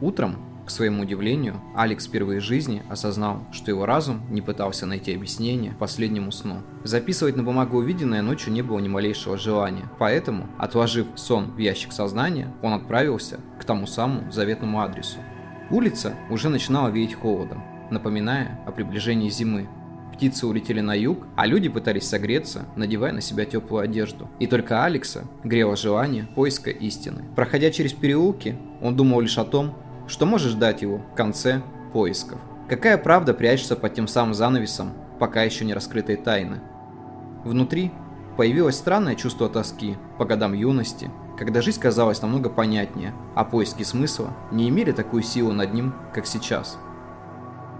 Утром, к своему удивлению, Алекс впервые в жизни осознал, что его разум не пытался найти объяснение последнему сну. Записывать на бумагу увиденное ночью не было ни малейшего желания, поэтому, отложив сон в ящик сознания, он отправился к тому самому заветному адресу. Улица уже начинала веять холодом, напоминая о приближении зимы. Птицы улетели на юг, а люди пытались согреться, надевая на себя теплую одежду. И только Алекса грело желание поиска истины. Проходя через переулки, он думал лишь о том, что может ждать его в конце поисков. Какая правда прячется под тем самым занавесом, пока еще не раскрытой тайны? Внутри появилось странное чувство тоски по годам юности, когда жизнь казалась намного понятнее, а поиски смысла не имели такую силу над ним, как сейчас.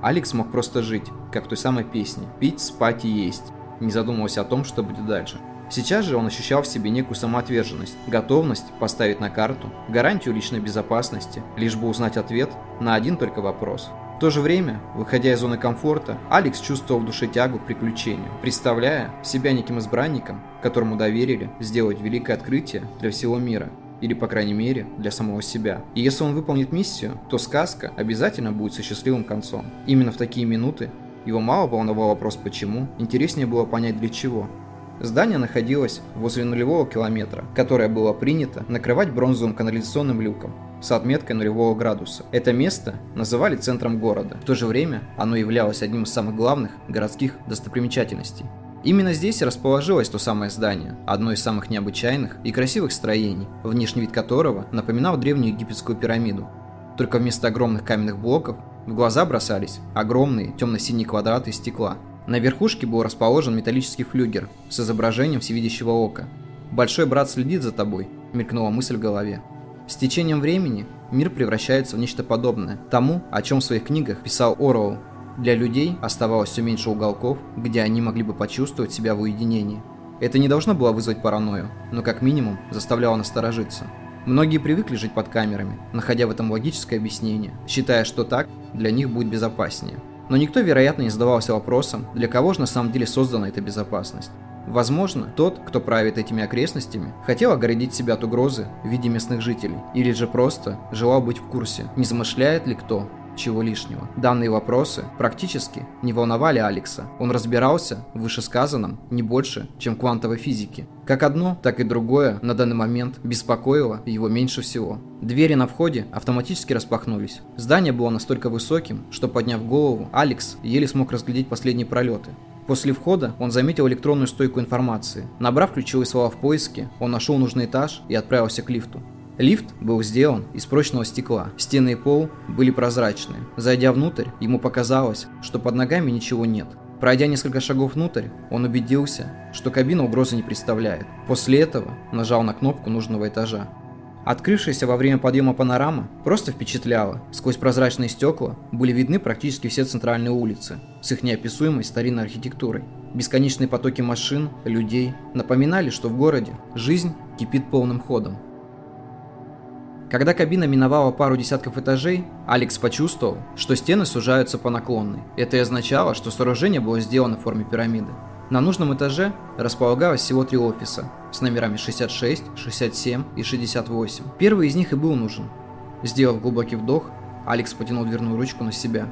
Алекс мог просто жить, как в той самой песне, пить, спать и есть, не задумываясь о том, что будет дальше. Сейчас же он ощущал в себе некую самоотверженность, готовность поставить на карту гарантию личной безопасности, лишь бы узнать ответ на один только вопрос. В то же время, выходя из зоны комфорта, Алекс чувствовал в душе тягу к приключению, представляя себя неким избранником, которому доверили сделать великое открытие для всего мира, или, по крайней мере, для самого себя. И если он выполнит миссию, то сказка обязательно будет со счастливым концом. Именно в такие минуты его мало волновал вопрос «почему?», интереснее было понять «для чего?». Здание находилось возле нулевого километра, которое было принято накрывать бронзовым канализационным люком с отметкой нулевого градуса. Это место называли центром города. В то же время оно являлось одним из самых главных городских достопримечательностей. Именно здесь расположилось то самое здание, одно из самых необычайных и красивых строений, внешний вид которого напоминал древнюю египетскую пирамиду. Только вместо огромных каменных блоков в глаза бросались огромные темно-синие квадраты стекла, на верхушке был расположен металлический флюгер с изображением всевидящего ока. «Большой брат следит за тобой», – мелькнула мысль в голове. С течением времени мир превращается в нечто подобное тому, о чем в своих книгах писал Оруэлл. Для людей оставалось все меньше уголков, где они могли бы почувствовать себя в уединении. Это не должно было вызвать паранойю, но как минимум заставляло насторожиться. Многие привыкли жить под камерами, находя в этом логическое объяснение, считая, что так для них будет безопаснее. Но никто, вероятно, не задавался вопросом, для кого же на самом деле создана эта безопасность. Возможно, тот, кто правит этими окрестностями, хотел оградить себя от угрозы в виде местных жителей, или же просто желал быть в курсе, не замышляет ли кто чего лишнего. Данные вопросы практически не волновали Алекса. Он разбирался в вышесказанном не больше, чем квантовой физике. Как одно, так и другое на данный момент беспокоило его меньше всего. Двери на входе автоматически распахнулись. Здание было настолько высоким, что подняв голову, Алекс еле смог разглядеть последние пролеты. После входа он заметил электронную стойку информации. Набрав ключевые слова в поиске, он нашел нужный этаж и отправился к лифту. Лифт был сделан из прочного стекла, стены и пол были прозрачные. Зайдя внутрь, ему показалось, что под ногами ничего нет. Пройдя несколько шагов внутрь, он убедился, что кабина угрозы не представляет. После этого нажал на кнопку нужного этажа. Открывшаяся во время подъема панорама просто впечатляла. Сквозь прозрачные стекла были видны практически все центральные улицы с их неописуемой старинной архитектурой. Бесконечные потоки машин, людей напоминали, что в городе жизнь кипит полным ходом. Когда кабина миновала пару десятков этажей, Алекс почувствовал, что стены сужаются по наклонной. Это и означало, что сооружение было сделано в форме пирамиды. На нужном этаже располагалось всего три офиса с номерами 66, 67 и 68. Первый из них и был нужен. Сделав глубокий вдох, Алекс потянул дверную ручку на себя.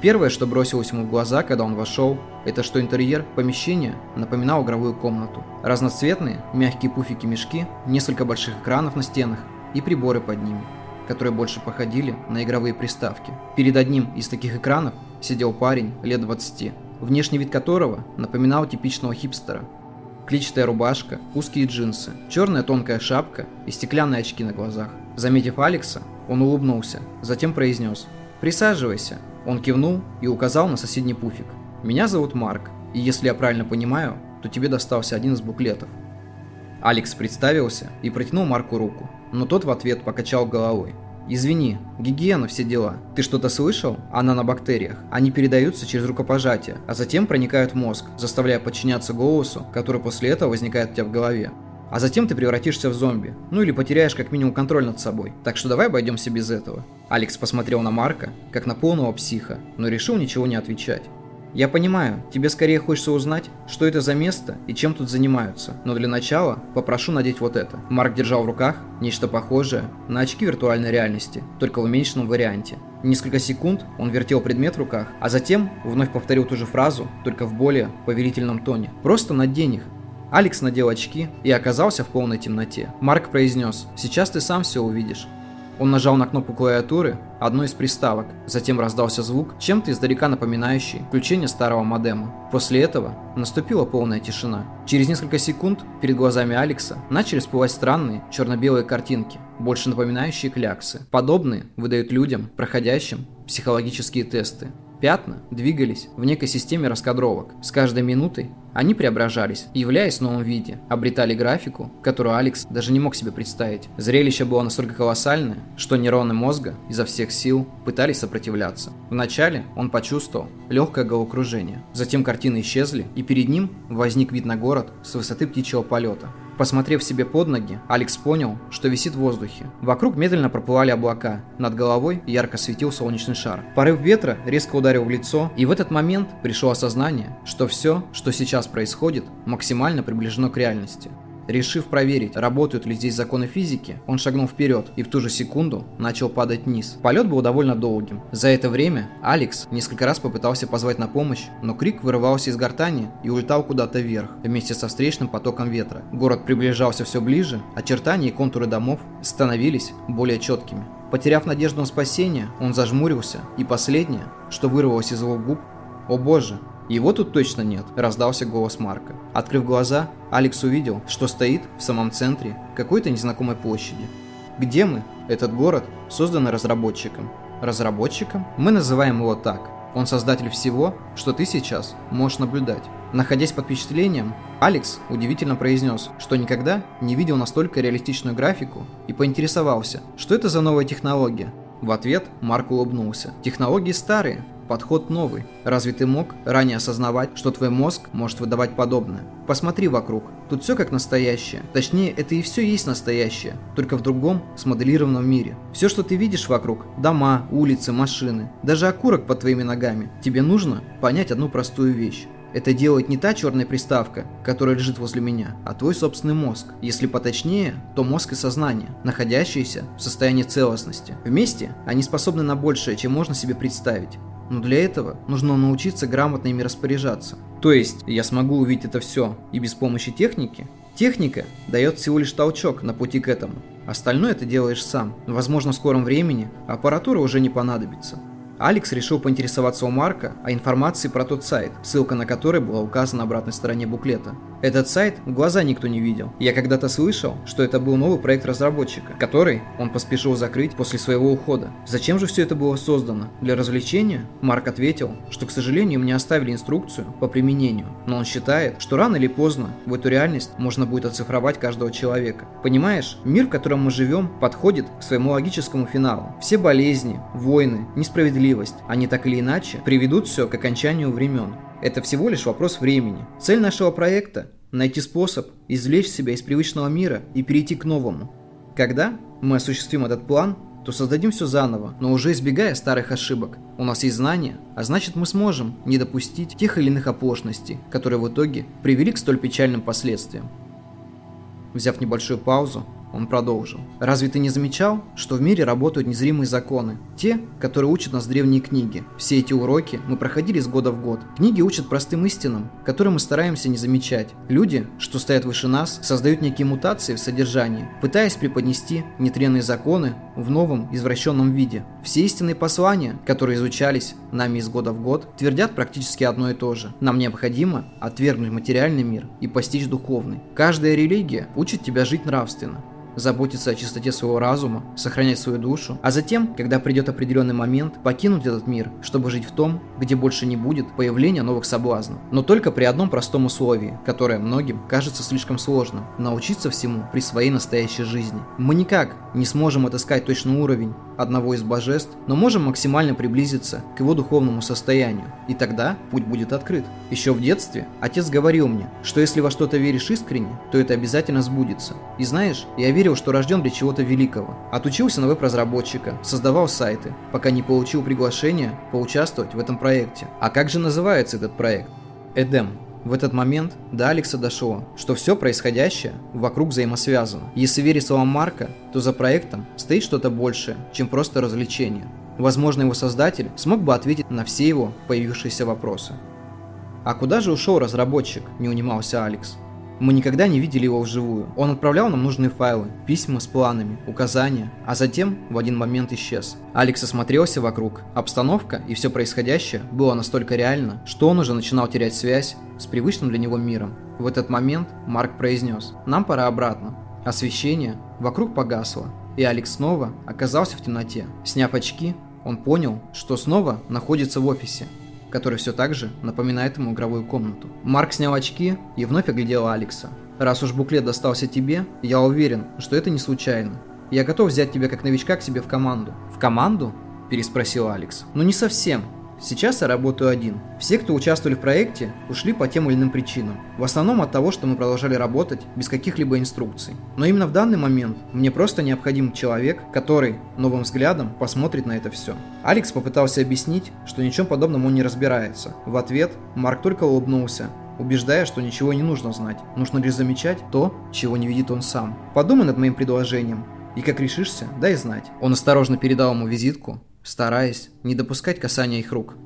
Первое, что бросилось ему в глаза, когда он вошел, это что интерьер помещения напоминал игровую комнату. Разноцветные, мягкие пуфики-мешки, несколько больших экранов на стенах, и приборы под ними, которые больше походили на игровые приставки. Перед одним из таких экранов сидел парень лет 20, внешний вид которого напоминал типичного хипстера. Клетчатая рубашка, узкие джинсы, черная тонкая шапка и стеклянные очки на глазах. Заметив Алекса, он улыбнулся, затем произнес «Присаживайся». Он кивнул и указал на соседний пуфик. «Меня зовут Марк, и если я правильно понимаю, то тебе достался один из буклетов». Алекс представился и протянул Марку руку но тот в ответ покачал головой. «Извини, гигиена все дела. Ты что-то слышал? Она на бактериях. Они передаются через рукопожатие, а затем проникают в мозг, заставляя подчиняться голосу, который после этого возникает у тебя в голове. А затем ты превратишься в зомби. Ну или потеряешь как минимум контроль над собой. Так что давай обойдемся без этого». Алекс посмотрел на Марка, как на полного психа, но решил ничего не отвечать. Я понимаю, тебе скорее хочется узнать, что это за место и чем тут занимаются. Но для начала попрошу надеть вот это. Марк держал в руках нечто похожее на очки виртуальной реальности, только в уменьшенном варианте. Несколько секунд он вертел предмет в руках, а затем вновь повторил ту же фразу, только в более повелительном тоне. «Просто надень их». Алекс надел очки и оказался в полной темноте. Марк произнес «Сейчас ты сам все увидишь». Он нажал на кнопку клавиатуры одной из приставок, затем раздался звук, чем-то издалека напоминающий включение старого модема. После этого наступила полная тишина. Через несколько секунд перед глазами Алекса начали всплывать странные черно-белые картинки, больше напоминающие кляксы. Подобные выдают людям, проходящим психологические тесты. Пятна двигались в некой системе раскадровок. С каждой минутой они преображались, являясь в новом виде, обретали графику, которую Алекс даже не мог себе представить. Зрелище было настолько колоссальное, что нейроны мозга изо всех сил пытались сопротивляться. Вначале он почувствовал легкое головокружение, затем картины исчезли, и перед ним возник вид на город с высоты птичьего полета. Посмотрев себе под ноги, Алекс понял, что висит в воздухе. Вокруг медленно проплывали облака. Над головой ярко светил солнечный шар. Порыв ветра резко ударил в лицо, и в этот момент пришло осознание, что все, что сейчас происходит, максимально приближено к реальности. Решив проверить, работают ли здесь законы физики, он шагнул вперед и в ту же секунду начал падать вниз. Полет был довольно долгим. За это время Алекс несколько раз попытался позвать на помощь, но крик вырывался из гортани и улетал куда-то вверх, вместе со встречным потоком ветра. Город приближался все ближе, очертания и контуры домов становились более четкими. Потеряв надежду на спасение, он зажмурился, и последнее, что вырвалось из его губ, «О боже, его тут точно нет, раздался голос Марка. Открыв глаза, Алекс увидел, что стоит в самом центре какой-то незнакомой площади. Где мы? Этот город создан разработчиком. Разработчиком? Мы называем его так. Он создатель всего, что ты сейчас можешь наблюдать. Находясь под впечатлением, Алекс удивительно произнес, что никогда не видел настолько реалистичную графику и поинтересовался, что это за новая технология. В ответ Марк улыбнулся. Технологии старые, подход новый. Разве ты мог ранее осознавать, что твой мозг может выдавать подобное? Посмотри вокруг. Тут все как настоящее. Точнее, это и все есть настоящее, только в другом, смоделированном мире. Все, что ты видишь вокруг, дома, улицы, машины, даже окурок под твоими ногами, тебе нужно понять одну простую вещь. Это делает не та черная приставка, которая лежит возле меня, а твой собственный мозг. Если поточнее, то мозг и сознание, находящиеся в состоянии целостности. Вместе они способны на большее, чем можно себе представить но для этого нужно научиться грамотно ими распоряжаться. То есть я смогу увидеть это все и без помощи техники? Техника дает всего лишь толчок на пути к этому. Остальное ты делаешь сам. Возможно, в скором времени аппаратура уже не понадобится. Алекс решил поинтересоваться у Марка о информации про тот сайт, ссылка на который была указана на обратной стороне буклета. Этот сайт в глаза никто не видел. Я когда-то слышал, что это был новый проект разработчика, который он поспешил закрыть после своего ухода. Зачем же все это было создано? Для развлечения? Марк ответил, что, к сожалению, мне оставили инструкцию по применению, но он считает, что рано или поздно в эту реальность можно будет оцифровать каждого человека. Понимаешь, мир, в котором мы живем, подходит к своему логическому финалу. Все болезни, войны, несправедливость, они так или иначе приведут все к окончанию времен. Это всего лишь вопрос времени. Цель нашего проекта – найти способ извлечь себя из привычного мира и перейти к новому. Когда мы осуществим этот план, то создадим все заново, но уже избегая старых ошибок. У нас есть знания, а значит мы сможем не допустить тех или иных оплошностей, которые в итоге привели к столь печальным последствиям. Взяв небольшую паузу, он продолжил. «Разве ты не замечал, что в мире работают незримые законы? Те, которые учат нас древние книги. Все эти уроки мы проходили с года в год. Книги учат простым истинам, которые мы стараемся не замечать. Люди, что стоят выше нас, создают некие мутации в содержании, пытаясь преподнести нетренные законы в новом, извращенном виде. Все истинные послания, которые изучались нами из года в год, твердят практически одно и то же. Нам необходимо отвергнуть материальный мир и постичь духовный. Каждая религия учит тебя жить нравственно заботиться о чистоте своего разума, сохранять свою душу, а затем, когда придет определенный момент, покинуть этот мир, чтобы жить в том, где больше не будет появления новых соблазнов. Но только при одном простом условии, которое многим кажется слишком сложным – научиться всему при своей настоящей жизни. Мы никак не сможем отыскать точный уровень одного из божеств, но можем максимально приблизиться к его духовному состоянию, и тогда путь будет открыт. Еще в детстве отец говорил мне, что если во что-то веришь искренне, то это обязательно сбудется. И знаешь, я верил, что рожден для чего-то великого. Отучился на веб-разработчика, создавал сайты, пока не получил приглашение поучаствовать в этом проекте. А как же называется этот проект? Эдем. В этот момент до Алекса дошло, что все происходящее вокруг взаимосвязано. Если верить словам Марка, то за проектом стоит что-то большее, чем просто развлечение. Возможно, его создатель смог бы ответить на все его появившиеся вопросы. А куда же ушел разработчик, не унимался Алекс. Мы никогда не видели его вживую. Он отправлял нам нужные файлы, письма с планами, указания, а затем в один момент исчез. Алекс осмотрелся вокруг. Обстановка и все происходящее было настолько реально, что он уже начинал терять связь с привычным для него миром. В этот момент Марк произнес «Нам пора обратно». Освещение вокруг погасло, и Алекс снова оказался в темноте. Сняв очки, он понял, что снова находится в офисе, который все так же напоминает ему игровую комнату. Марк снял очки и вновь оглядел Алекса. «Раз уж буклет достался тебе, я уверен, что это не случайно. Я готов взять тебя как новичка к себе в команду». «В команду?» – переспросил Алекс. «Ну не совсем. Сейчас я работаю один. Все, кто участвовали в проекте, ушли по тем или иным причинам. В основном от того, что мы продолжали работать без каких-либо инструкций. Но именно в данный момент мне просто необходим человек, который новым взглядом посмотрит на это все. Алекс попытался объяснить, что ничем подобном он не разбирается. В ответ Марк только улыбнулся, убеждая, что ничего не нужно знать. Нужно лишь замечать то, чего не видит он сам. Подумай над моим предложением. И как решишься, дай знать. Он осторожно передал ему визитку, стараясь не допускать касания их рук.